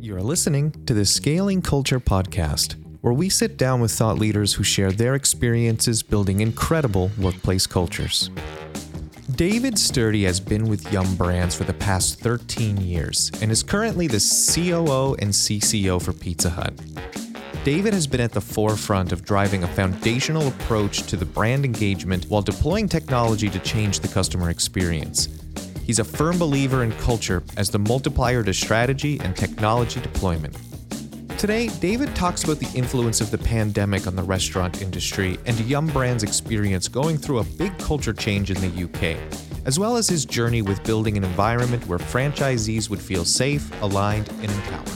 You're listening to the Scaling Culture Podcast, where we sit down with thought leaders who share their experiences building incredible workplace cultures. David Sturdy has been with Yum Brands for the past 13 years and is currently the COO and CCO for Pizza Hut. David has been at the forefront of driving a foundational approach to the brand engagement while deploying technology to change the customer experience. He's a firm believer in culture as the multiplier to strategy and technology deployment. Today, David talks about the influence of the pandemic on the restaurant industry and Yum Brand's experience going through a big culture change in the UK, as well as his journey with building an environment where franchisees would feel safe, aligned, and empowered.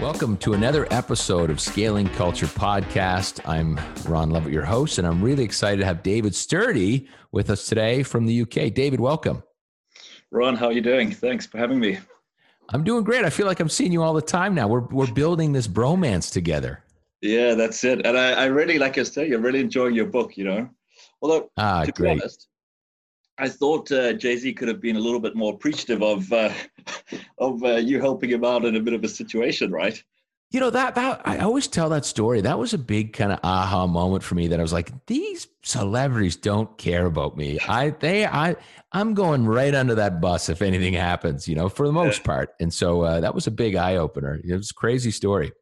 Welcome to another episode of Scaling Culture Podcast. I'm Ron Lovett, your host, and I'm really excited to have David Sturdy with us today from the UK. David, welcome. Ron, how are you doing? Thanks for having me. I'm doing great. I feel like I'm seeing you all the time now. We're we're building this bromance together. Yeah, that's it. And I, I really, like I said, you're really enjoying your book, you know. Although, ah, to great. be honest, I thought uh, Jay Z could have been a little bit more appreciative of uh, of uh, you helping him out in a bit of a situation, right? You know that that I always tell that story. That was a big kind of aha moment for me. That I was like, these celebrities don't care about me. I they I I'm going right under that bus if anything happens. You know, for the most part. And so uh, that was a big eye opener. It was a crazy story.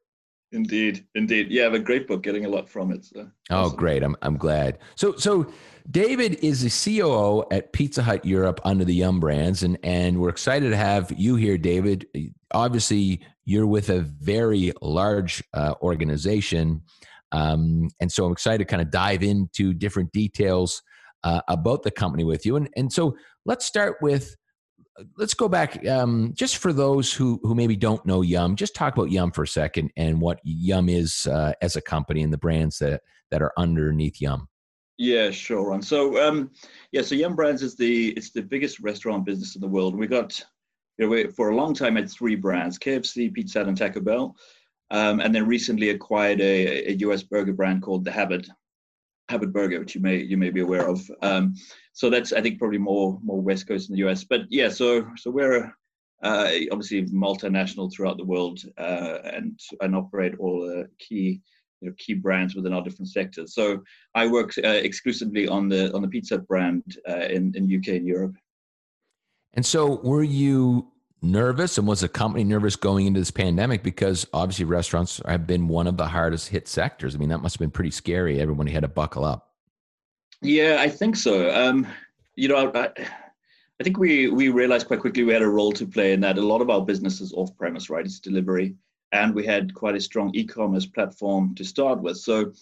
Indeed, indeed. Yeah, I have a great book. Getting a lot from it. So. Oh, awesome. great! I'm I'm glad. So so David is the COO at Pizza Hut Europe under the Yum brands, and and we're excited to have you here, David. Obviously, you're with a very large uh, organization, um, and so I'm excited to kind of dive into different details uh, about the company with you. And and so let's start with let's go back um, just for those who who maybe don't know Yum. Just talk about Yum for a second and what Yum is uh, as a company and the brands that that are underneath Yum. Yeah, sure, Ron. So, um, yeah, so Yum Brands is the it's the biggest restaurant business in the world. We got, you know, we, for a long time had three brands: KFC, Pizza Hut, and Taco Bell, um, and then recently acquired a, a U.S. burger brand called The Habit, Habit Burger, which you may you may be aware of. Um, so that's I think probably more more West Coast in the U.S. But yeah, so so we're uh, obviously multinational throughout the world uh, and and operate all the key you know, key brands within our different sectors. So I work uh, exclusively on the on the Pizza brand uh, in in UK and Europe. And so, were you nervous, and was the company nervous going into this pandemic? Because obviously, restaurants have been one of the hardest hit sectors. I mean, that must have been pretty scary. Everyone had to buckle up. Yeah, I think so. Um, you know, I, I think we we realized quite quickly we had a role to play in that. A lot of our business is off premise, right? It's delivery and we had quite a strong e-commerce platform to start with. So,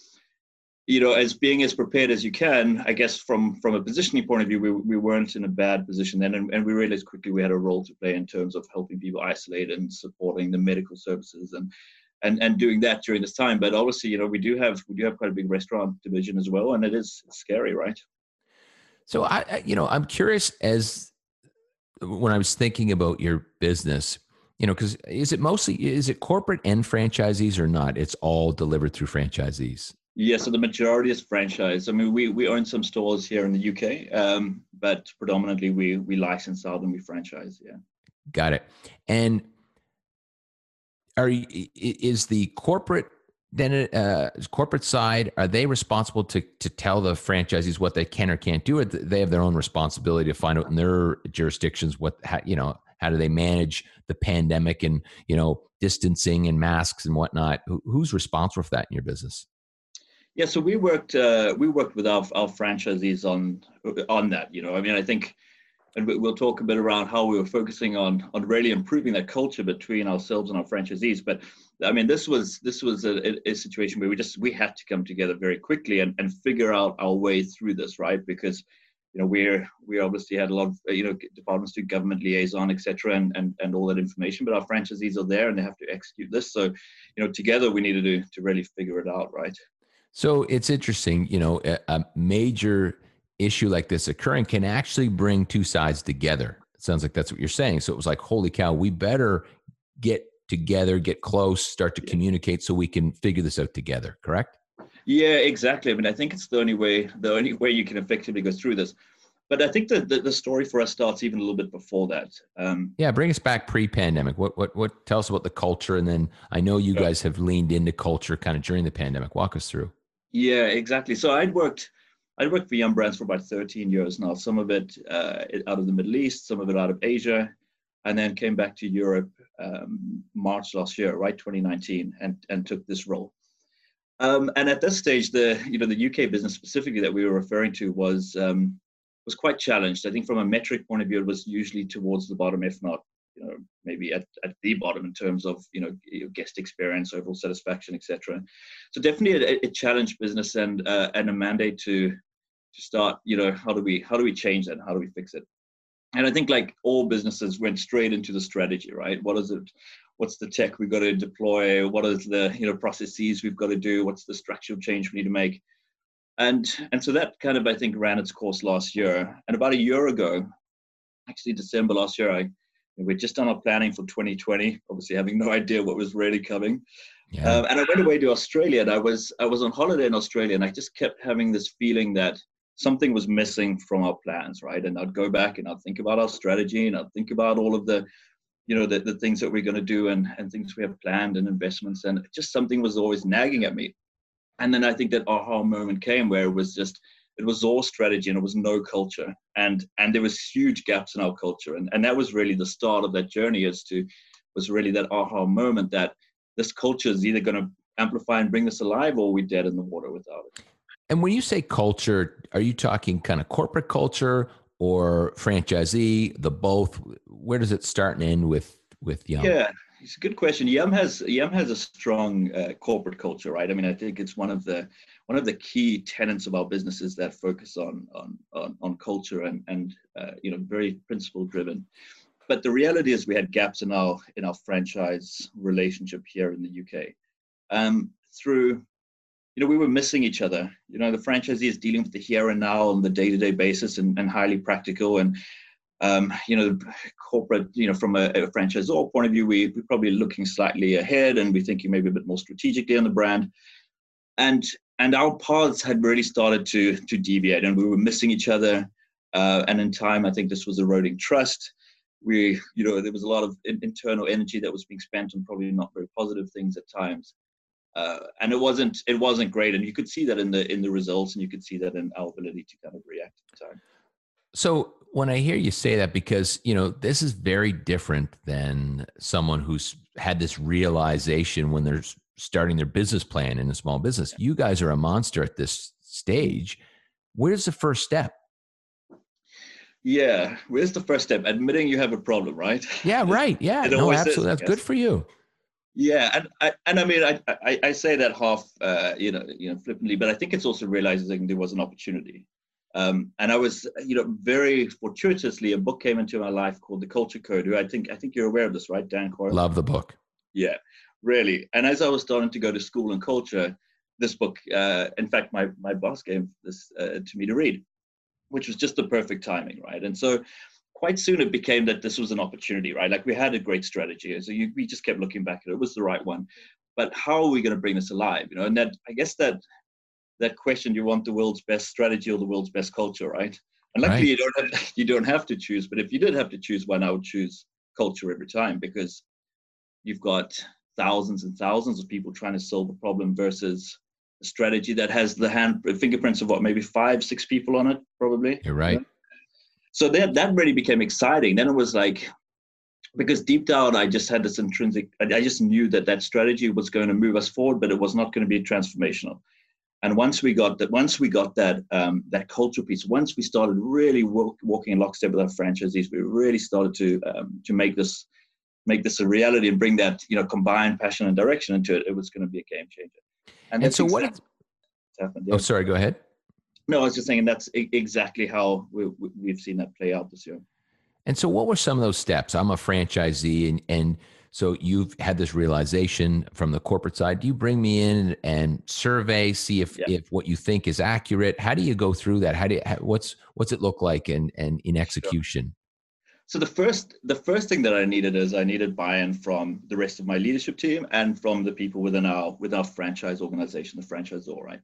you know, as being as prepared as you can, I guess from from a positioning point of view, we, we weren't in a bad position then, and, and we realized quickly we had a role to play in terms of helping people isolate and supporting the medical services and and and doing that during this time. But obviously, you know, we do have we do have quite a big restaurant division as well, and it is scary, right? So I, you know, I'm curious as when I was thinking about your business you know because is it mostly is it corporate and franchisees or not it's all delivered through franchisees yeah so the majority is franchise i mean we we own some stores here in the uk um, but predominantly we we license out and we franchise yeah got it and are is the corporate then uh, corporate side are they responsible to to tell the franchisees what they can or can't do or they have their own responsibility to find out in their jurisdictions what how, you know how do they manage the pandemic and you know distancing and masks and whatnot? who's responsible for that in your business? Yeah, so we worked uh, we worked with our, our franchisees on on that. You know, I mean, I think, and we'll talk a bit around how we were focusing on on really improving that culture between ourselves and our franchisees. But I mean, this was this was a, a situation where we just we had to come together very quickly and, and figure out our way through this, right? Because you know, we're we obviously had a lot of you know departments do government liaison, etc., and, and and all that information. But our franchisees are there and they have to execute this. So, you know, together we needed to to really figure it out, right? So it's interesting, you know, a, a major issue like this occurring can actually bring two sides together. It sounds like that's what you're saying. So it was like, holy cow, we better get together, get close, start to communicate so we can figure this out together. Correct? Yeah, exactly. I mean, I think it's the only way the only way you can effectively go through this. but I think the, the, the story for us starts even a little bit before that. Um, yeah, bring us back pre-pandemic. What what what? Tell us about the culture, and then I know you guys have leaned into culture kind of during the pandemic. Walk us through. Yeah, exactly. So I'd worked I'd worked for Yum Brands for about 13 years now. Some of it uh, out of the Middle East, some of it out of Asia, and then came back to Europe um, March last year, right, 2019, and and took this role. Um, and at this stage, the you know the UK business specifically that we were referring to was um, was quite challenged. I think from a metric point of view, it was usually towards the bottom, if not you know maybe at, at the bottom in terms of you know guest experience, overall satisfaction, etc. So definitely a, a challenge business and uh, and a mandate to to start you know how do we how do we change that? How do we fix it? And I think like all businesses went straight into the strategy, right? What is it? What's the tech we've got to deploy? What is the you know processes we've got to do? What's the structural change we need to make? And and so that kind of I think ran its course last year. And about a year ago, actually December last year, I we're just done our planning for 2020. Obviously, having no idea what was really coming. Yeah. Um, and I went away to Australia, and I was I was on holiday in Australia, and I just kept having this feeling that something was missing from our plans, right? And I'd go back and I'd think about our strategy, and I'd think about all of the you know the, the things that we're going to do and, and things we have planned and investments and just something was always nagging at me and then I think that aha moment came where it was just it was all strategy and it was no culture. And and there was huge gaps in our culture. And and that was really the start of that journey as to was really that aha moment that this culture is either going to amplify and bring this alive or we're dead in the water without it. And when you say culture are you talking kind of corporate culture or franchisee the both? Where does it start and end with with Yum? Yeah it's a good question. Yum has Yum has a strong uh, corporate culture, right? I mean, I think it's one of the one of the key tenets of our businesses that focus on on on, on culture and and uh, you know very principle driven. But the reality is, we had gaps in our in our franchise relationship here in the UK. Um, through you know, we were missing each other. You know, the franchisee is dealing with the here and now on the day-to-day basis and, and highly practical. And um, you know, corporate, you know, from a, a franchisor point of view, we, we're probably looking slightly ahead and we're thinking maybe a bit more strategically on the brand. And and our paths had really started to to deviate and we were missing each other. Uh, and in time, I think this was eroding trust. We, you know, there was a lot of in, internal energy that was being spent on probably not very positive things at times. Uh, and it wasn't it wasn't great, and you could see that in the in the results, and you could see that in our ability to kind of react at the time. So when I hear you say that, because you know this is very different than someone who's had this realization when they're starting their business plan in a small business. You guys are a monster at this stage. Where's the first step? Yeah, where's the first step? Admitting you have a problem, right? Yeah, right. Yeah, no, absolutely. Is, That's yes. good for you. Yeah, and I and I mean I I, I say that half uh, you know you know flippantly, but I think it's also realizing there was an opportunity. Um, and I was, you know, very fortuitously, a book came into my life called The Culture Code. Who I think, I think you're aware of this, right, Dan Coyle? Love the book. Yeah, really. And as I was starting to go to school and culture, this book, uh, in fact, my my boss gave this uh, to me to read, which was just the perfect timing, right? And so, quite soon it became that this was an opportunity, right? Like we had a great strategy, and so you, we just kept looking back at it. It was the right one, but how are we going to bring this alive? You know, and that I guess that that question you want the world's best strategy or the world's best culture right? And luckily right. you don't have you don't have to choose but if you did have to choose one i would choose culture every time because you've got thousands and thousands of people trying to solve a problem versus a strategy that has the hand fingerprints of what maybe five six people on it probably. You're right. So that that really became exciting. Then it was like because deep down i just had this intrinsic i just knew that that strategy was going to move us forward but it was not going to be transformational and once we got that, once we got that um, that culture piece, once we started really walk, walking in lockstep with our franchisees, we really started to um, to make this make this a reality and bring that you know combined passion and direction into it. It was going to be a game changer. And, and so what happened? Yeah. Oh, sorry. Go ahead. No, I was just saying that's exactly how we, we've seen that play out this year. And so, what were some of those steps? I'm a franchisee, and and so you've had this realization from the corporate side. Do you bring me in and survey, see if, yeah. if what you think is accurate? How do you go through that? How do you, how, what's what's it look like in, in, in execution? So the first the first thing that I needed is I needed buy-in from the rest of my leadership team and from the people within our with our franchise organization, the franchisor, right?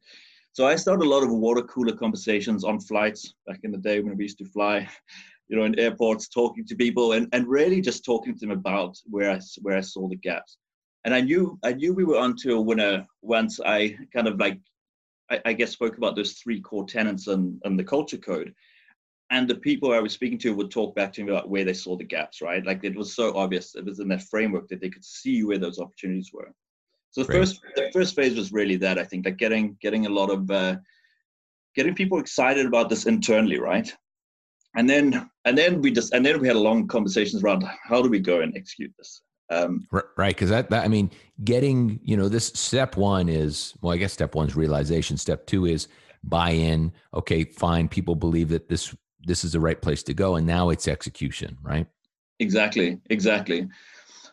So I started a lot of water cooler conversations on flights back in the day when we used to fly, you know, in airports, talking to people and, and really just talking to them about where I, where I saw the gaps. And I knew I knew we were onto a winner once I kind of like I, I guess spoke about those three core tenets and, and the culture code and the people I was speaking to would talk back to me about where they saw the gaps, right? Like it was so obvious, it was in that framework that they could see where those opportunities were. So the first the first phase was really that I think like getting getting a lot of uh, getting people excited about this internally, right? And then and then we just and then we had a long conversations around how do we go and execute this. Um, right, because that, that I mean, getting you know this step one is well, I guess step one is realization. Step two is buy-in. Okay, fine. People believe that this this is the right place to go, and now it's execution, right? Exactly, exactly.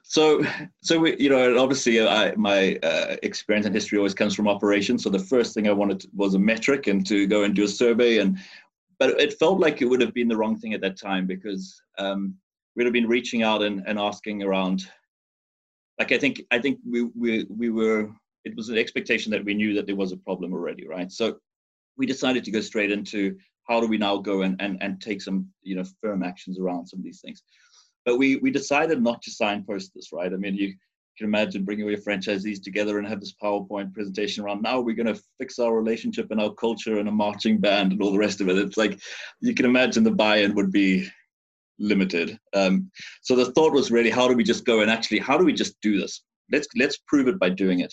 So, so we, you know, obviously, uh, I, my uh, experience and history always comes from operations. So the first thing I wanted was a metric and to go and do a survey, and but it felt like it would have been the wrong thing at that time because um, we'd have been reaching out and, and asking around. Like I think I think we we we were it was an expectation that we knew that there was a problem already, right? So we decided to go straight into how do we now go and and, and take some you know firm actions around some of these things. But we we decided not to signpost this, right? I mean, you can imagine bringing all your franchisees together and have this PowerPoint presentation around now we're going to fix our relationship and our culture and a marching band and all the rest of it. It's like you can imagine the buy-in would be limited. Um, so the thought was really, how do we just go and actually, how do we just do this? Let's let's prove it by doing it.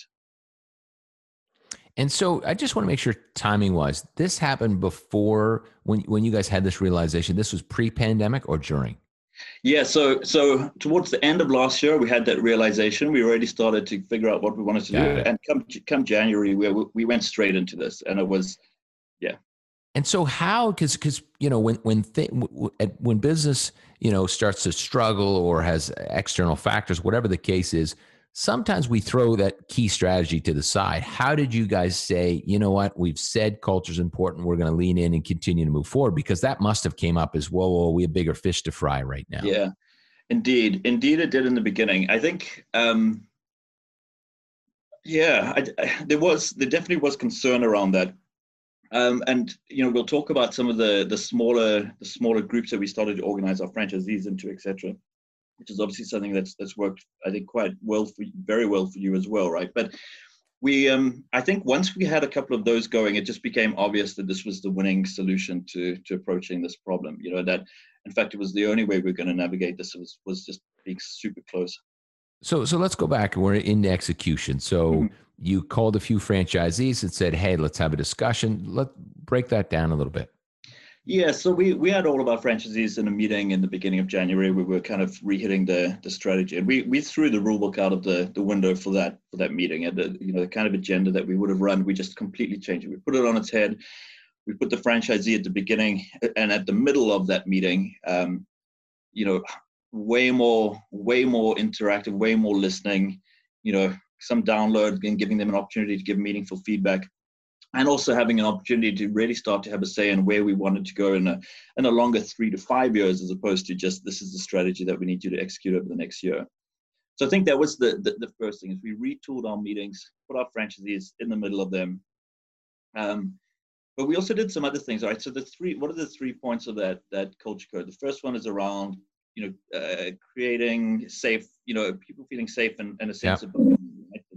And so I just want to make sure timing wise, this happened before when when you guys had this realization. This was pre-pandemic or during? Yeah, so so towards the end of last year, we had that realization. We already started to figure out what we wanted to Got do, and come come January, we we went straight into this, and it was, yeah. And so how? Because because you know when when th- when business you know starts to struggle or has external factors, whatever the case is, sometimes we throw that key strategy to the side. How did you guys say, you know what, we've said culture is important, we're going to lean in and continue to move forward? Because that must have came up as, whoa, whoa, we have bigger fish to fry right now. Yeah, indeed. Indeed, it did in the beginning. I think, um, yeah, I, I, there was, there definitely was concern around that. Um, and you know we'll talk about some of the the smaller the smaller groups that we started to organize our franchisees into, etc which is obviously something that's that's worked I think quite well for very well for you as well, right? But we um, I think once we had a couple of those going, it just became obvious that this was the winning solution to to approaching this problem. You know that in fact it was the only way we are going to navigate this was was just being super close. So so let's go back. We're in execution. So mm-hmm. you called a few franchisees and said, "Hey, let's have a discussion. Let break that down a little bit." Yeah, so we, we had all of our franchisees in a meeting in the beginning of January. We were kind of rehitting the, the strategy, and we, we threw the rulebook out of the, the window for that for that meeting. And the you know the kind of agenda that we would have run, we just completely changed it. We put it on its head. We put the franchisee at the beginning and at the middle of that meeting. Um, you know, way more way more interactive, way more listening. You know, some download and giving them an opportunity to give meaningful feedback and also having an opportunity to really start to have a say in where we wanted to go in a, in a longer three to five years as opposed to just this is the strategy that we need you to execute over the next year. So I think that was the, the, the first thing is we retooled our meetings, put our franchisees in the middle of them. Um, but we also did some other things, All right. So the three, what are the three points of that that culture code? The first one is around, you know, uh, creating safe, you know, people feeling safe and, and a sense yeah. of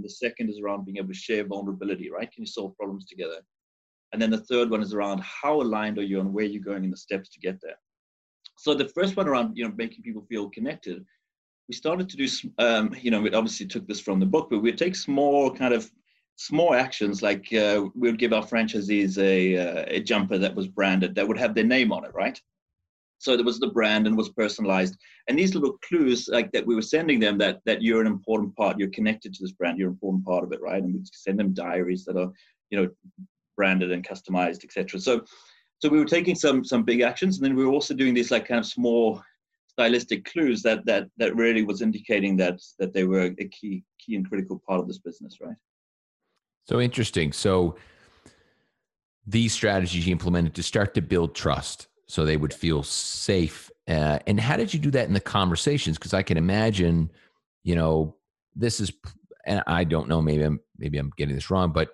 the second is around being able to share vulnerability, right? Can you solve problems together? And then the third one is around how aligned are you and where you're going and the steps to get there. So the first one around, you know, making people feel connected, we started to do, um, you know, we obviously took this from the book, but we'd take small kind of small actions like uh, we would give our franchisees a, uh, a jumper that was branded that would have their name on it, right? So there was the brand and was personalized. And these little clues like that we were sending them that that you're an important part, you're connected to this brand, you're an important part of it, right? And we send them diaries that are, you know, branded and customized, etc. So so we were taking some some big actions and then we were also doing these like kind of small stylistic clues that that that really was indicating that that they were a key key and critical part of this business, right? So interesting. So these strategies you implemented to start to build trust so they would feel safe. Uh, and how did you do that in the conversations? Because I can imagine, you know, this is, and I don't know, maybe I'm maybe I'm getting this wrong, but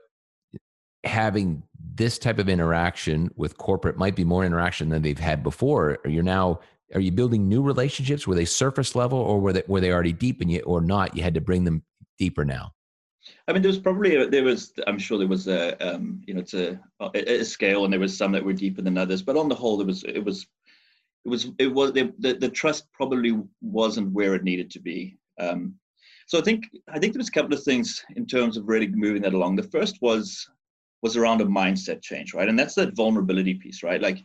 having this type of interaction with corporate might be more interaction than they've had before. You're now are you building new relationships? Were they surface level, or were they were they already deep and you or not? You had to bring them deeper now. I mean, there was probably there was I'm sure there was a um, you know it's a, a, scale, and there was some that were deeper than others. But on the whole, there was it was it was it was the the, the trust probably wasn't where it needed to be. Um, so I think I think there was a couple of things in terms of really moving that along. The first was was around a mindset change, right? And that's that vulnerability piece, right? Like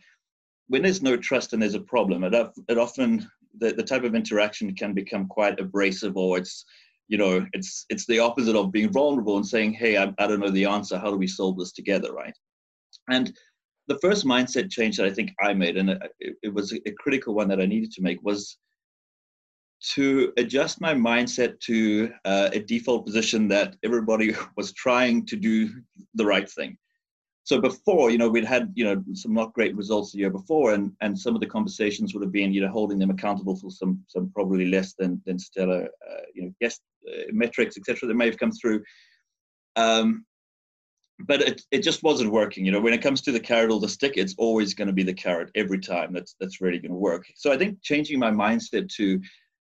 when there's no trust and there's a problem, it, it often the, the type of interaction can become quite abrasive or it's you know it's it's the opposite of being vulnerable and saying hey I, I don't know the answer. How do we solve this together? Right? And the first mindset change that i think i made and it, it was a critical one that i needed to make was to adjust my mindset to uh, a default position that everybody was trying to do the right thing. So before, you know, we'd had, you know, some not great results the year before, and and some of the conversations would have been, you know, holding them accountable for some some probably less than than stellar, uh, you know, guest metrics, etc. that may have come through. Um, but it, it just wasn't working. You know, when it comes to the carrot or the stick, it's always going to be the carrot every time. That's that's really going to work. So I think changing my mindset to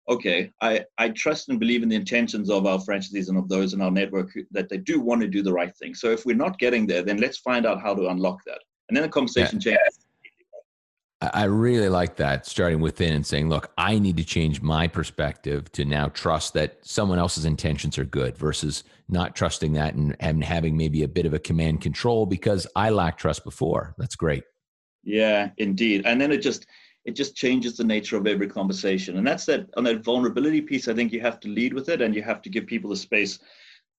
okay, I, I trust and believe in the intentions of our franchisees and of those in our network that they do want to do the right thing. So if we're not getting there, then let's find out how to unlock that. And then the conversation yeah. changes. I really like that, starting within and saying, look, I need to change my perspective to now trust that someone else's intentions are good versus not trusting that and, and having maybe a bit of a command control because I lacked trust before. That's great. Yeah, indeed. And then it just, it just changes the nature of every conversation. And that's that on that vulnerability piece. I think you have to lead with it, and you have to give people the space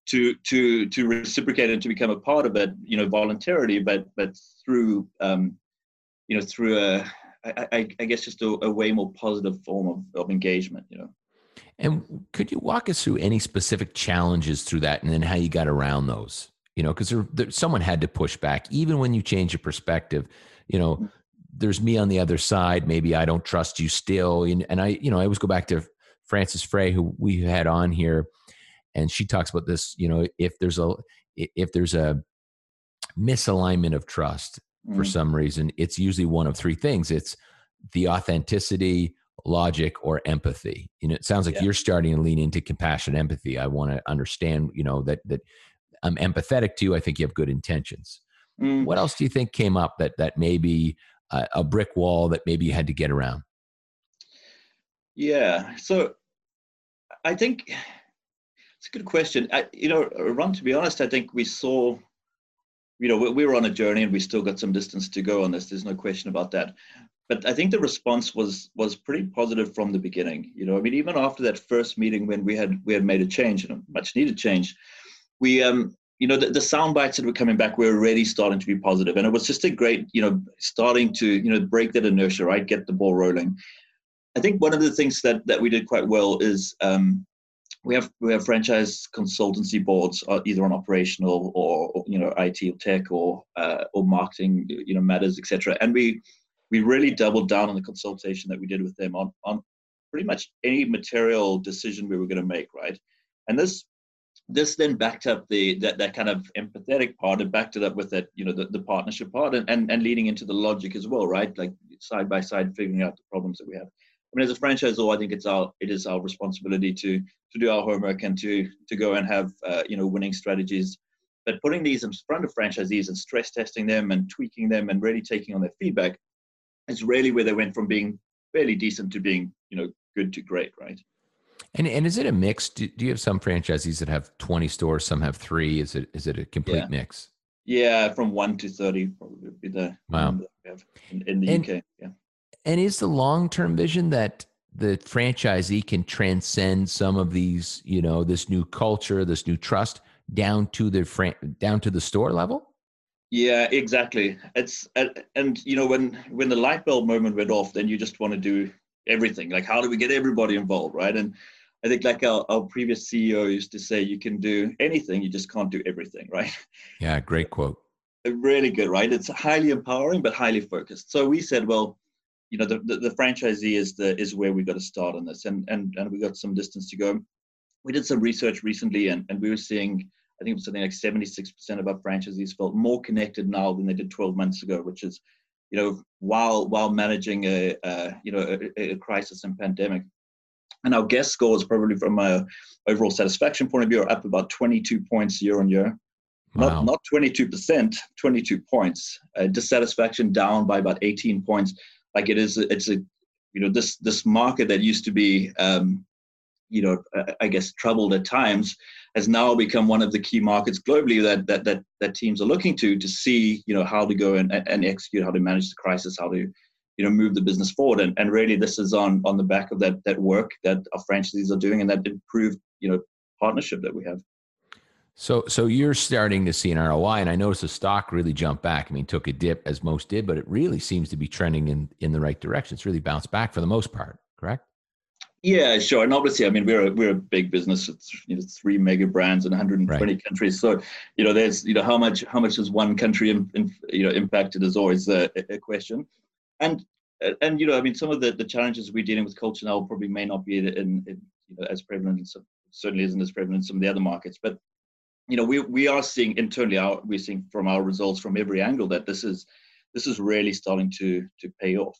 to to to reciprocate and to become a part of it. You know, voluntarily, but but through um, you know through a I, I, I guess just a, a, way more positive form of, of engagement. You know. And could you walk us through any specific challenges through that, and then how you got around those? You know, because there, there, someone had to push back, even when you change your perspective. You know, mm there's me on the other side. Maybe I don't trust you still. And, and I, you know, I always go back to Frances Frei who we had on here, and she talks about this. You know, if there's a if there's a misalignment of trust for mm. some reason, it's usually one of three things. It's the authenticity, logic, or empathy. You know, it sounds like yeah. you're starting to lean into compassion, empathy. I want to understand. You know that that I'm empathetic to you. I think you have good intentions. Mm. What else do you think came up that that maybe a, a brick wall that maybe you had to get around? Yeah. So I think it's a good question. I, you know, Ron, to be honest, I think we saw, you know, we, we, were on a journey and we still got some distance to go on this. There's no question about that. But I think the response was was pretty positive from the beginning. You know, I mean, even after that first meeting when we had we had made a change and a much needed change, we um you know, the, the sound bites that were coming back were already starting to be positive. And it was just a great, you know, starting to, you know, break that inertia, right? Get the ball rolling. I think one of the things that, that we did quite well is um, we have we have franchise consultancy boards, uh, either on operational or, or, you know IT or tech or uh, or marketing, you know matters, etc. And we we really doubled down on the consultation that we did with them on on pretty much any material decision we were going to make, right? And this this then backed up the that, that kind of empathetic part and backed it up with that you know the, the partnership part and, and and leading into the logic as well right like side by side figuring out the problems that we have i mean as a franchisor i think it's our it is our responsibility to to do our homework and to to go and have uh, you know winning strategies but putting these in front of franchisees and stress testing them and tweaking them and really taking on their feedback is really where they went from being fairly decent to being you know good to great right and and is it a mix? Do, do you have some franchisees that have 20 stores, some have three? Is it is it a complete yeah. mix? Yeah, from one to 30 probably would be the wow. we have in, in the and, UK. Yeah. And is the long term vision that the franchisee can transcend some of these, you know, this new culture, this new trust down to the fran- down to the store level? Yeah, exactly. It's uh, and you know when when the light bulb moment went off, then you just want to do everything. Like how do we get everybody involved, right? And I think like our, our previous CEO used to say, you can do anything, you just can't do everything, right? Yeah, great quote. Really good, right? It's highly empowering, but highly focused. So we said, well, you know, the, the, the franchisee is the is where we got to start on this, and and and we got some distance to go. We did some research recently, and and we were seeing I think it was something like 76% of our franchisees felt more connected now than they did 12 months ago, which is, you know, while while managing a, a you know a, a, crisis and pandemic. And our guest scores, probably from a overall satisfaction point of view, are up about 22 points year on year. Wow. Not not 22%, 22 points. Uh, dissatisfaction down by about 18 points. Like it is, it's a you know this this market that used to be um, you know I guess troubled at times has now become one of the key markets globally that that that, that teams are looking to to see you know how to go and, and execute how to manage the crisis how to you know move the business forward. And, and really this is on on the back of that that work that our franchisees are doing and that improved you know partnership that we have so, so you're starting to see an ROI, and I noticed the stock really jumped back. I mean, took a dip as most did, but it really seems to be trending in in the right direction. It's really bounced back for the most part. Correct? Yeah, sure. And obviously, I mean, we're a, we're a big business. It's you know three mega brands in 120 right. countries. So, you know, there's you know how much how much is one country in, in, you know impacted is always a, a question. And and you know, I mean, some of the, the challenges we're dealing with culture now probably may not be in, in you know as prevalent. In some, certainly isn't as prevalent in some of the other markets, but you know, we we are seeing internally, our, we're seeing from our results from every angle that this is this is really starting to to pay off.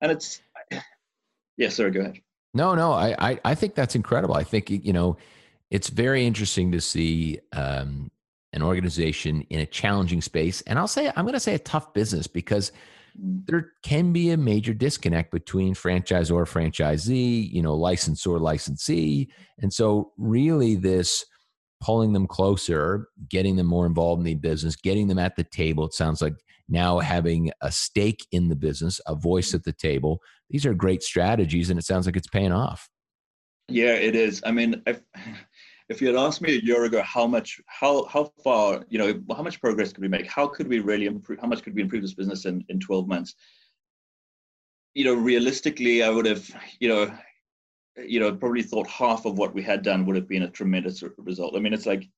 And it's, yeah, sorry, go ahead. No, no, I, I, I think that's incredible. I think you know, it's very interesting to see um, an organization in a challenging space, and I'll say I'm going to say a tough business because mm. there can be a major disconnect between franchisor franchisee you know licensor licensee and so really this pulling them closer, getting them more involved in the business, getting them at the table. It sounds like now having a stake in the business, a voice at the table. These are great strategies, and it sounds like it's paying off. Yeah, it is. I mean, if, if you had asked me a year ago how much, how how far, you know, how much progress could we make? How could we really improve? How much could we improve this business in in 12 months? You know, realistically, I would have, you know, you know, probably thought half of what we had done would have been a tremendous result. I mean, it's like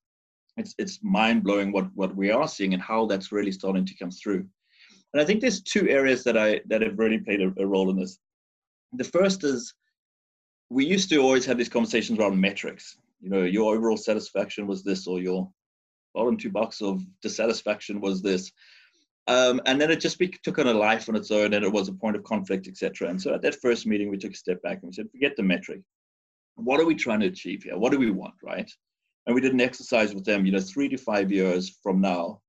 it's it's mind blowing what what we are seeing and how that's really starting to come through. And I think there's two areas that I that have really played a, a role in this. The first is we used to always have these conversations around metrics. You know, your overall satisfaction was this, or your bottom two box of dissatisfaction was this. Um, and then it just took on a life on its own, and it was a point of conflict, etc. And so at that first meeting, we took a step back and we said, forget the metric. What are we trying to achieve here? What do we want, right? And we did an exercise with them, you know, three to five years from now.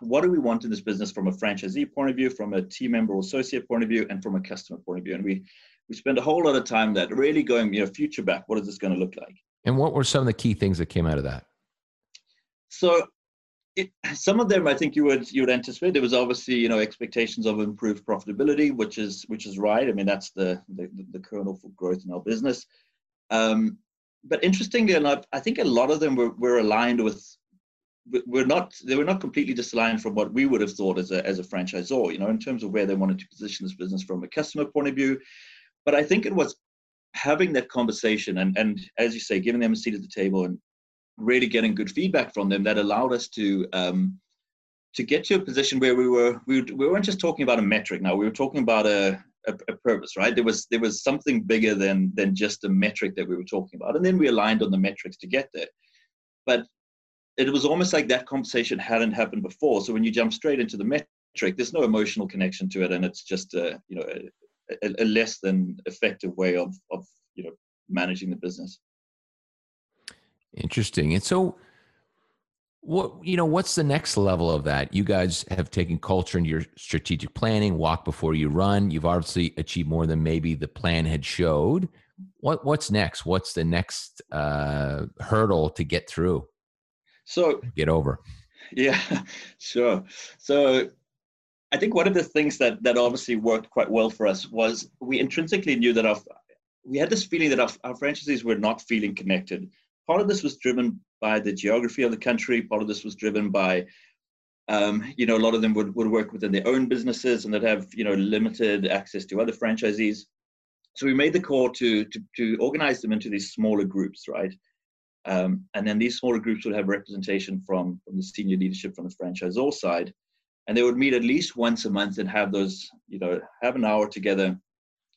What do we want in this business from a franchisee point of view, from a team member or associate point of view, and from a customer point of view? And we we spent a whole lot of time that really going, you know, future back. What is this going to look like? And what were some of the key things that came out of that? So it, some of them I think you would you would anticipate. There was obviously you know expectations of improved profitability, which is which is right. I mean that's the the, the kernel for growth in our business. Um, but interestingly enough, I think a lot of them were, were aligned with we're not they were not completely disaligned from what we would have thought as a as a franchisor, you know, in terms of where they wanted to position this business from a customer point of view. But I think it was having that conversation and and as you say, giving them a seat at the table and really getting good feedback from them that allowed us to um, to get to a position where we were we, we weren't just talking about a metric. Now we were talking about a, a, a, purpose right? There was there was something bigger than than just a metric that we were talking about and then we aligned on the metrics to get there. But it was almost like that conversation hadn't happened before. So when you jump straight into the metric there's no emotional connection to it and it's just a you know a, a less than effective way of of you know managing the business Interesting. And so what you know what's the next level of that? You guys have taken culture into your strategic planning walk before you run. You've obviously achieved more than maybe the plan had showed. What what's next? What's the next uh, hurdle to get through? So get over? Yeah sure. So i think one of the things that that obviously worked quite well for us was we intrinsically knew that our we had this feeling that our, our franchisees were not feeling connected part of this was driven by the geography of the country. Part of this was driven by, um, you know, a lot of them would, would work within their own businesses and that have, you know, limited access to other franchisees. So we made the call to, to, to organize them into these smaller groups, right? Um, and then these smaller groups would have representation from, from the senior leadership from the franchisor side. And they would meet at least once a month and have those, you know, have an hour together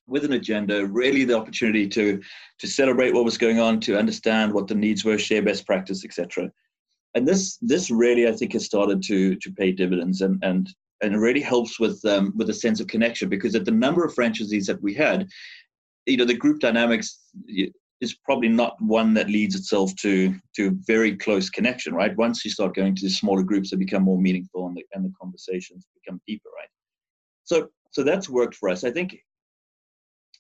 with an agenda, really the opportunity to to celebrate what was going on, to understand what the needs were, share best practice, etc. and this this really I think has started to to pay dividends and and and it really helps with um, with a sense of connection because at the number of franchisees that we had, you know, the group dynamics is probably not one that leads itself to to very close connection, right? Once you start going to smaller groups, they become more meaningful and the, and the conversations become deeper, right? So so that's worked for us. I think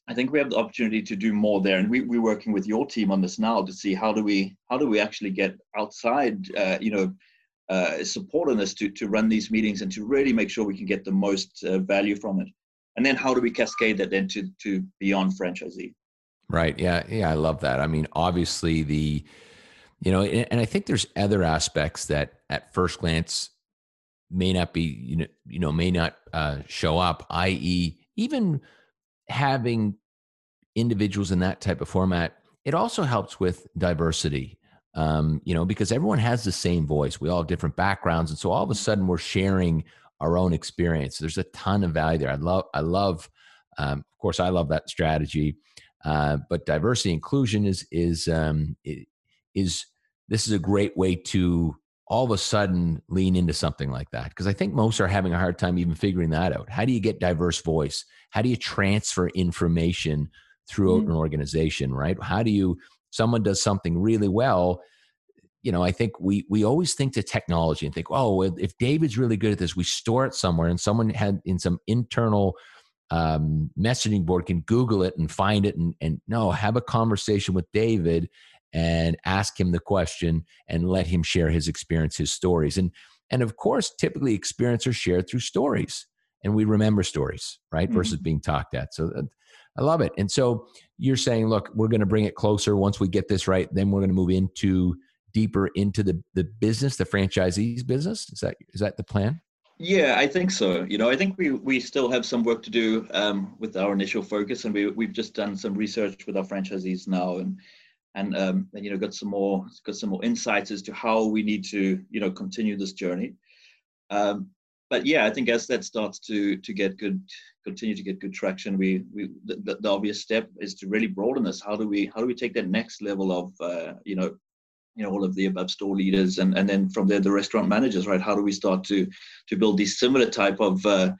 I think we have the opportunity to do more there, and we, we're working with your team on this now to see how do we how do we actually get outside, uh, you know, uh, support on this to to run these meetings and to really make sure we can get the most uh, value from it, and then how do we cascade that then to to beyond franchisee. Right. Yeah. Yeah. I love that. I mean, obviously the, you know, and I think there's other aspects that at first glance may not be, you know, you know, may not uh, show up, i.e., even having individuals in that type of format. It also helps with diversity, um, you know, because everyone has the same voice. We all have different backgrounds, and so all of a sudden we're sharing our own experience. There's a ton of value there. I love, I love, um, of course, I love that strategy. Uh, but diversity inclusion is is um, is this is a great way to all of a sudden lean into something like that because I think most are having a hard time even figuring that out. How do you get diverse voice? How do you transfer information throughout mm-hmm. an organization? Right? How do you someone does something really well? You know, I think we we always think to technology and think, oh, if David's really good at this, we store it somewhere, and someone had in some internal um, messaging board can Google it and find it and, and no, have a conversation with David and ask him the question and let him share his experience, his stories. And and of course, typically experience are shared through stories. And we remember stories, right? Mm-hmm. Versus being talked at. So uh, I love it. And so you're saying, look, we're going to bring it closer. Once we get this right, then we're going to move into deeper into the the business, the franchisees business. Is that is that the plan? Yeah, I think so. You know, I think we we still have some work to do um, with our initial focus, and we we've just done some research with our franchisees now, and and, um, you know got some more got some more insights as to how we need to you know continue this journey. Um, but yeah, I think as that starts to to get good, continue to get good traction, we we the, the obvious step is to really broaden this. How do we how do we take that next level of uh, you know you know all of the above store leaders and and then from there the restaurant managers right how do we start to to build these similar type of uh,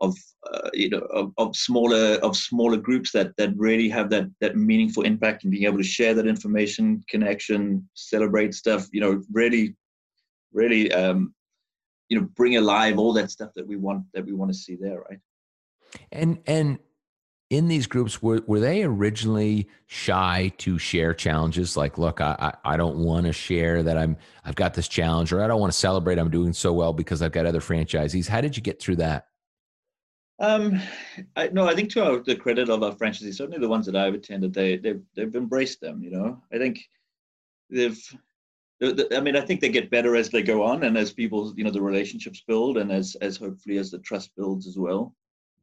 of uh, you know of, of, smaller of smaller groups that that really have that that meaningful impact and being able to share that information connection celebrate stuff you know really really um you know bring alive all that stuff that we want that we want to see there right? And and in these groups were, were they originally shy to share challenges? Like look i i don't want to share that i'm i've got this challenge or i don't want to celebrate i'm doing so well because i've got other franchisees. How did you get through that um I, no i think to our, the credit of our franchisees certainly the ones that i've attended they they've, they've embraced them you know i think they've I mean, I think they get better as they go on, and as people, you know, the relationships build, and as as hopefully as the trust builds as well.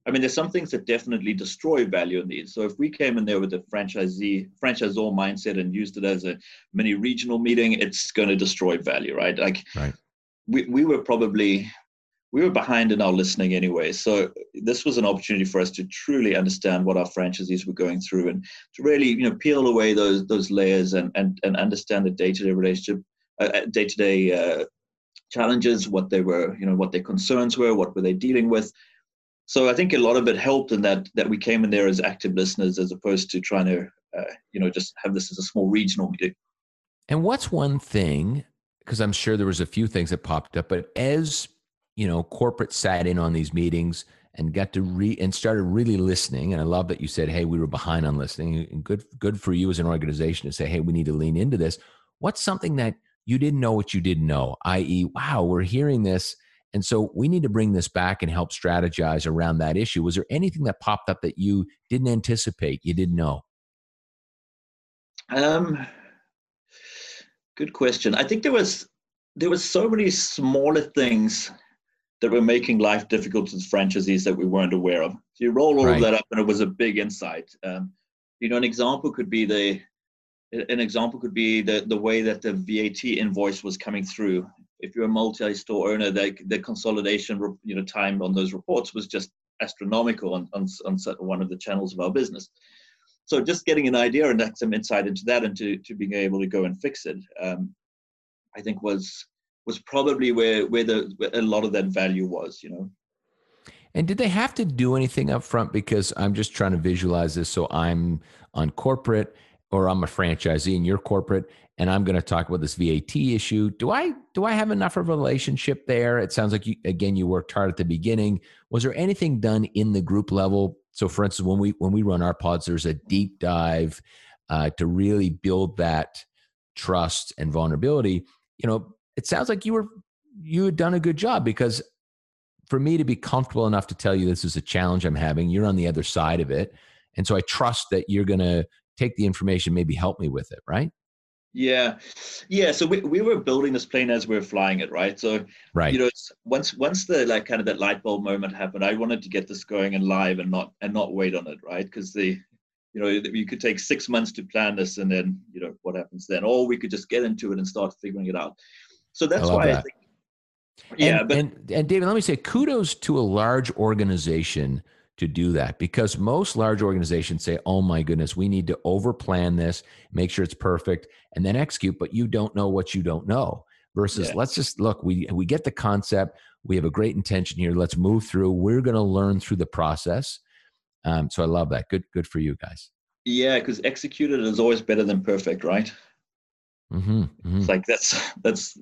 I mean, there's some things that definitely destroy value in these. So if we came in there with a franchisee, franchisor mindset and used it as a mini regional meeting, it's going to destroy value, right? Like, right. we we were probably we were behind in our listening anyway. So this was an opportunity for us to truly understand what our franchisees were going through and to really, you know, peel away those those layers and and and understand the day to day relationship, day to day challenges, what they were, you know, what their concerns were, what were they dealing with so I think a lot of it helped in that that we came in there as active listeners as opposed to trying to uh, you know just have this as a small regional meeting. And what's one thing? Because I'm sure there was a few things that popped up, but as you know, corporate sat in on these meetings and got to read and started really listening. And I love that you said, "Hey, we were behind on listening." And good, good for you as an organization to say, "Hey, we need to lean into this." What's something that you didn't know what you didn't know? I.e., wow, we're hearing this and so we need to bring this back and help strategize around that issue. Was there anything that popped up that you didn't anticipate, you didn't know? Um, good question. I think there was there was so many smaller things that we were making life difficult to the franchisees that we weren't aware of. So you roll all right. of that up, and it was a big insight. Um, you know, an example could be the an example could be the the way that the VAT invoice was coming through if you're a multi-store owner, the, the consolidation you know time on those reports was just astronomical on, on, on one of the channels of our business. So just getting an idea and some insight into that and to, to being able to go and fix it, um, I think was was probably where where the where a lot of that value was. You know. And did they have to do anything up front? Because I'm just trying to visualize this. So I'm on corporate or I'm a franchisee and you're corporate and I'm going to talk about this VAT issue. Do I do I have enough of a relationship there? It sounds like you again you worked hard at the beginning. Was there anything done in the group level? So for instance, when we when we run our pods, there's a deep dive uh, to really build that trust and vulnerability. You know, it sounds like you were you had done a good job because for me to be comfortable enough to tell you this is a challenge I'm having, you're on the other side of it. And so I trust that you're going to take the information, maybe help me with it, right? Yeah, yeah. So we, we were building this plane as we were flying it, right? So right, you know, once once the like kind of that light bulb moment happened, I wanted to get this going and live and not and not wait on it, right? Because the you know you could take six months to plan this and then you know what happens then, or we could just get into it and start figuring it out. So that's I why that. I think. Yeah, and, but and, and David, let me say kudos to a large organization to do that because most large organizations say, oh my goodness, we need to overplan this, make sure it's perfect, and then execute, but you don't know what you don't know. Versus yeah. let's just look, we we get the concept, we have a great intention here. Let's move through. We're going to learn through the process. Um, so I love that. Good, good for you guys. Yeah, because executed is always better than perfect, right? Mm-hmm, mm-hmm. It's like that's that's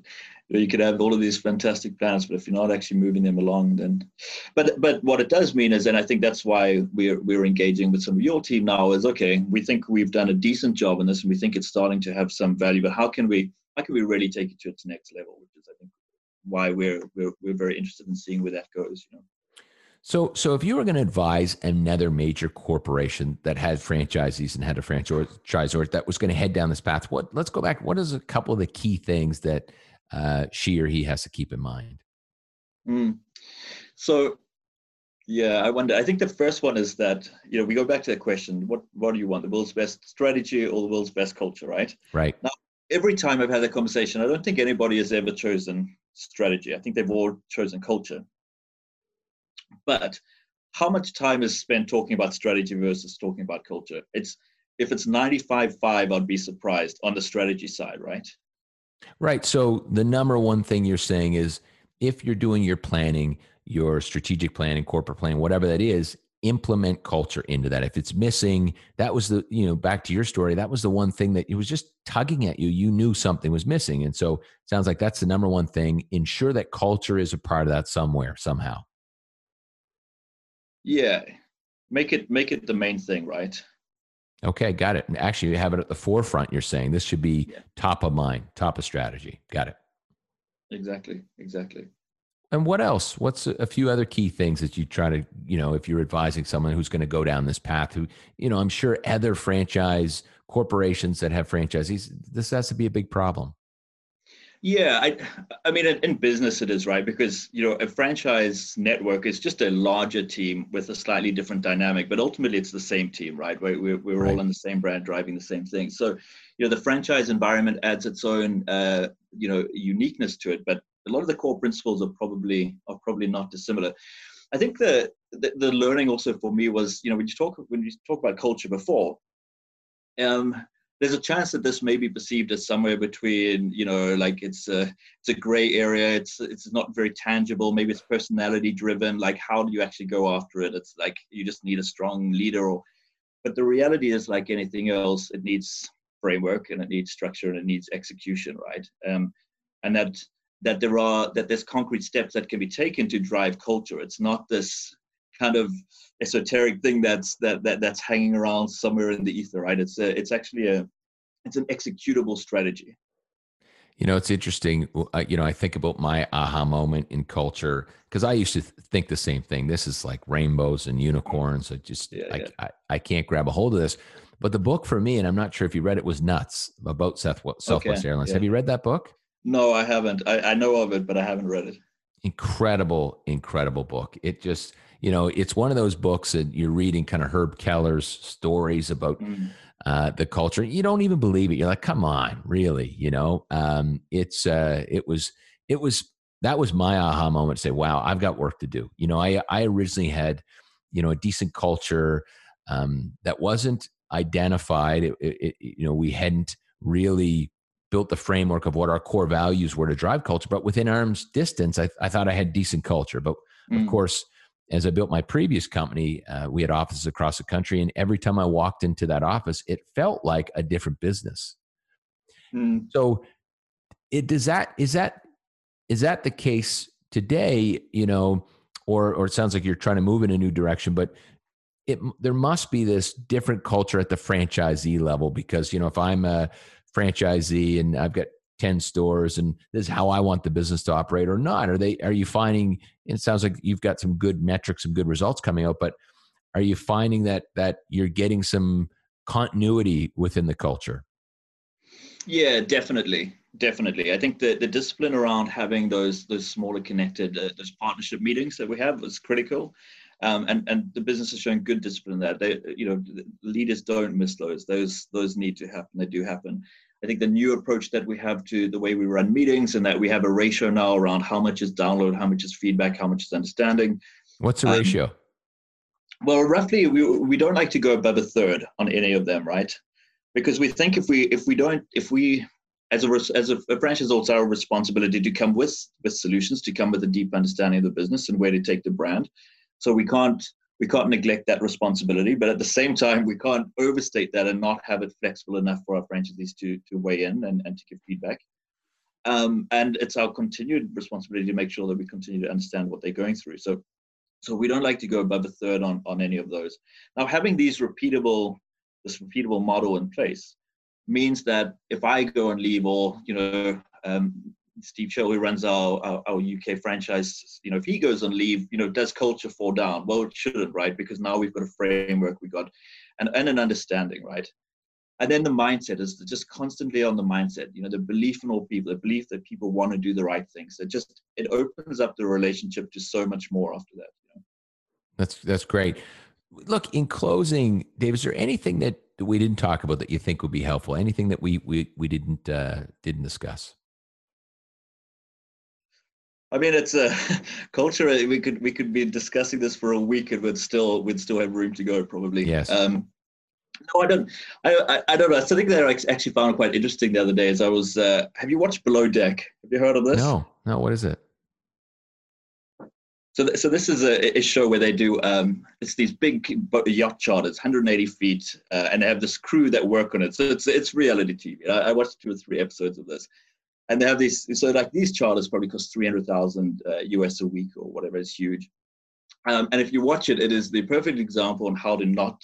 you, could have all of these fantastic plans, but if you're not actually moving them along, then. But but what it does mean is, and I think that's why we're we're engaging with some of your team now. Is okay, we think we've done a decent job in this, and we think it's starting to have some value. But how can we how can we really take it to its next level? Which is I think why we're we're we're very interested in seeing where that goes. You know. So, so if you were going to advise another major corporation that had franchisees and had a franchisor that was going to head down this path, what? Let's go back. What is a couple of the key things that uh, she or he has to keep in mind? Mm. So, yeah, I wonder. I think the first one is that you know we go back to that question: what what do you want? The world's best strategy or the world's best culture? Right. Right. Now, every time I've had a conversation, I don't think anybody has ever chosen strategy. I think they've all chosen culture. But how much time is spent talking about strategy versus talking about culture? It's if it's 95 5, I'd be surprised on the strategy side, right? Right. So the number one thing you're saying is if you're doing your planning, your strategic planning, corporate planning, whatever that is, implement culture into that. If it's missing, that was the, you know, back to your story, that was the one thing that it was just tugging at you. You knew something was missing. And so sounds like that's the number one thing. Ensure that culture is a part of that somewhere, somehow. Yeah. Make it make it the main thing, right? Okay, got it. And actually, you have it at the forefront. You're saying this should be yeah. top of mind, top of strategy. Got it. Exactly. Exactly. And what else? What's a few other key things that you try to, you know, if you're advising someone who's going to go down this path, who, you know, I'm sure other franchise corporations that have franchisees, this has to be a big problem. Yeah, I, I mean, in business it is right because you know a franchise network is just a larger team with a slightly different dynamic, but ultimately it's the same team, right? We're we're, we're right. all in the same brand, driving the same thing. So, you know, the franchise environment adds its own, uh, you know, uniqueness to it, but a lot of the core principles are probably are probably not dissimilar. I think the, the the learning also for me was, you know, when you talk when you talk about culture before, um, there's a chance that this may be perceived as somewhere between you know like it's a it's a gray area it's it's not very tangible maybe it's personality driven like how do you actually go after it? It's like you just need a strong leader or but the reality is like anything else it needs framework and it needs structure and it needs execution right? Um, and that that there are that there's concrete steps that can be taken to drive culture. It's not this kind of esoteric thing that's that, that that's hanging around somewhere in the ether right? It's a, it's actually a it's an executable strategy. You know it's interesting. You know i think about my aha moment in culture because i used to think the same thing. This is like rainbows and unicorns. I just yeah, I, yeah. I, I, can't grab a hold of this. But the book for me and i'm not sure if you read it was nuts about southwest, southwest okay, airlines. Yeah. have you read that book? No i haven't. I, I know of it but i haven't read it. Incredible incredible book. It just you know, it's one of those books that you're reading kind of Herb Keller's stories about mm. uh, the culture. You don't even believe it. You're like, come on, really? You know, um, it's uh, it was it was that was my aha moment to say, wow, I've got work to do. You know, I I originally had you know a decent culture um, that wasn't identified. It, it, you know, we hadn't really built the framework of what our core values were to drive culture. But within arm's distance, I, I thought I had decent culture. But mm. of course, as I built my previous company, uh, we had offices across the country, and every time I walked into that office, it felt like a different business. Mm. So, it does that is that is that the case today? You know, or or it sounds like you're trying to move in a new direction, but it there must be this different culture at the franchisee level because you know if I'm a franchisee and I've got 10 stores and this is how I want the business to operate or not? Are they are you finding it sounds like you've got some good metrics, some good results coming out, but are you finding that that you're getting some continuity within the culture? Yeah, definitely. Definitely. I think the, the discipline around having those those smaller connected uh, those partnership meetings that we have is critical. Um, and and the business is showing good discipline there. They, you know, leaders don't miss those. Those those need to happen. They do happen. I think the new approach that we have to the way we run meetings and that we have a ratio now around how much is download, how much is feedback, how much is understanding. What's the um, ratio? Well, roughly, we, we don't like to go above a third on any of them, right? Because we think if we if we don't if we as a as a, a branch is also our responsibility to come with with solutions, to come with a deep understanding of the business and where to take the brand. So we can't we can't neglect that responsibility, but at the same time, we can't overstate that and not have it flexible enough for our franchisees to, to weigh in and, and to give feedback. Um, and it's our continued responsibility to make sure that we continue to understand what they're going through. So, so we don't like to go above a third on, on any of those. Now, having these repeatable, this repeatable model in place means that if I go and leave, or you know, um, Steve Cho, who runs our, our, our, UK franchise, you know, if he goes on leave, you know, does culture fall down? Well, it shouldn't, right? Because now we've got a framework, we've got and, and an understanding, right? And then the mindset is just constantly on the mindset, you know, the belief in all people, the belief that people want to do the right things. It just it opens up the relationship to so much more after that. You know? That's that's great. Look, in closing, Dave, is there anything that we didn't talk about that you think would be helpful? Anything that we we we didn't uh, didn't discuss? I mean, it's a culture. We could we could be discussing this for a week, and we'd still we'd still have room to go, probably. Yes. Um, no, I don't. I, I, I don't know. Something that I actually found quite interesting the other day is I was. Uh, have you watched Below Deck? Have you heard of this? No, no. What is it? So, th- so this is a, a, show where they do. Um, it's these big yacht charters, 180 feet, uh, and they have this crew that work on it. So it's it's reality TV. I, I watched two or three episodes of this, and they have these so like these charters probably cost 300000 uh, us a week or whatever it's huge. Um, and if you watch it it is the perfect example on how to not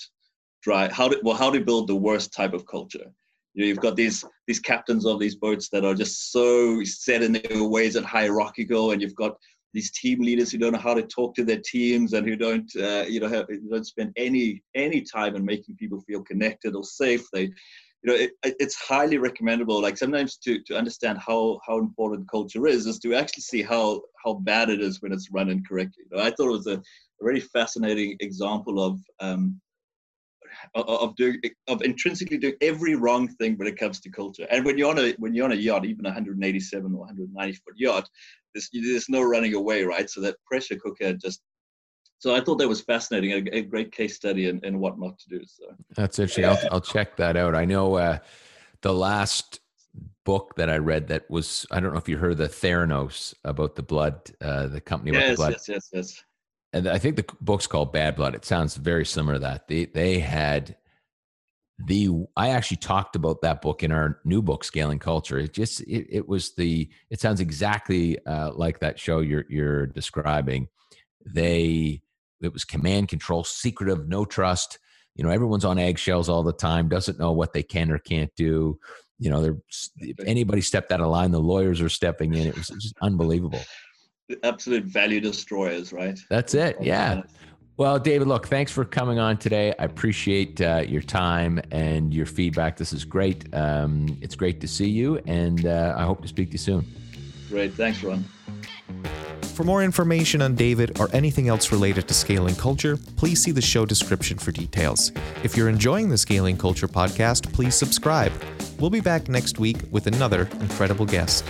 drive how to well how to build the worst type of culture. You know, you've got these these captains of these boats that are just so set in their ways and hierarchical and you've got these team leaders who don't know how to talk to their teams and who don't uh, you know have, don't spend any any time in making people feel connected or safe. They you know, it, it's highly recommendable. Like sometimes to, to understand how, how important culture is, is to actually see how, how bad it is when it's run incorrectly. You know, I thought it was a, a very fascinating example of, um, of doing of intrinsically doing every wrong thing when it comes to culture. And when you're on a when you're on a yacht, even a 187 or 190 foot yacht, there's, there's no running away, right? So that pressure cooker just so I thought that was fascinating, a, a great case study and, and what not to do. So that's interesting. I'll, I'll check that out. I know uh, the last book that I read that was I don't know if you heard the Theranos about the blood, uh, the company yes, about the blood. Yes, yes, yes. And I think the book's called Bad Blood. It sounds very similar to that. They they had the I actually talked about that book in our new book, Scaling Culture. It just it, it was the it sounds exactly uh, like that show you're you're describing. They it was command control, secretive, no trust. You know, everyone's on eggshells all the time, doesn't know what they can or can't do. You know, they're, if anybody stepped out of line, the lawyers are stepping in. It was just unbelievable. Absolute value destroyers, right? That's it. Yeah. Well, David, look, thanks for coming on today. I appreciate uh, your time and your feedback. This is great. Um, it's great to see you, and uh, I hope to speak to you soon. Great. Thanks, Ron. For more information on David or anything else related to scaling culture, please see the show description for details. If you're enjoying the Scaling Culture podcast, please subscribe. We'll be back next week with another incredible guest.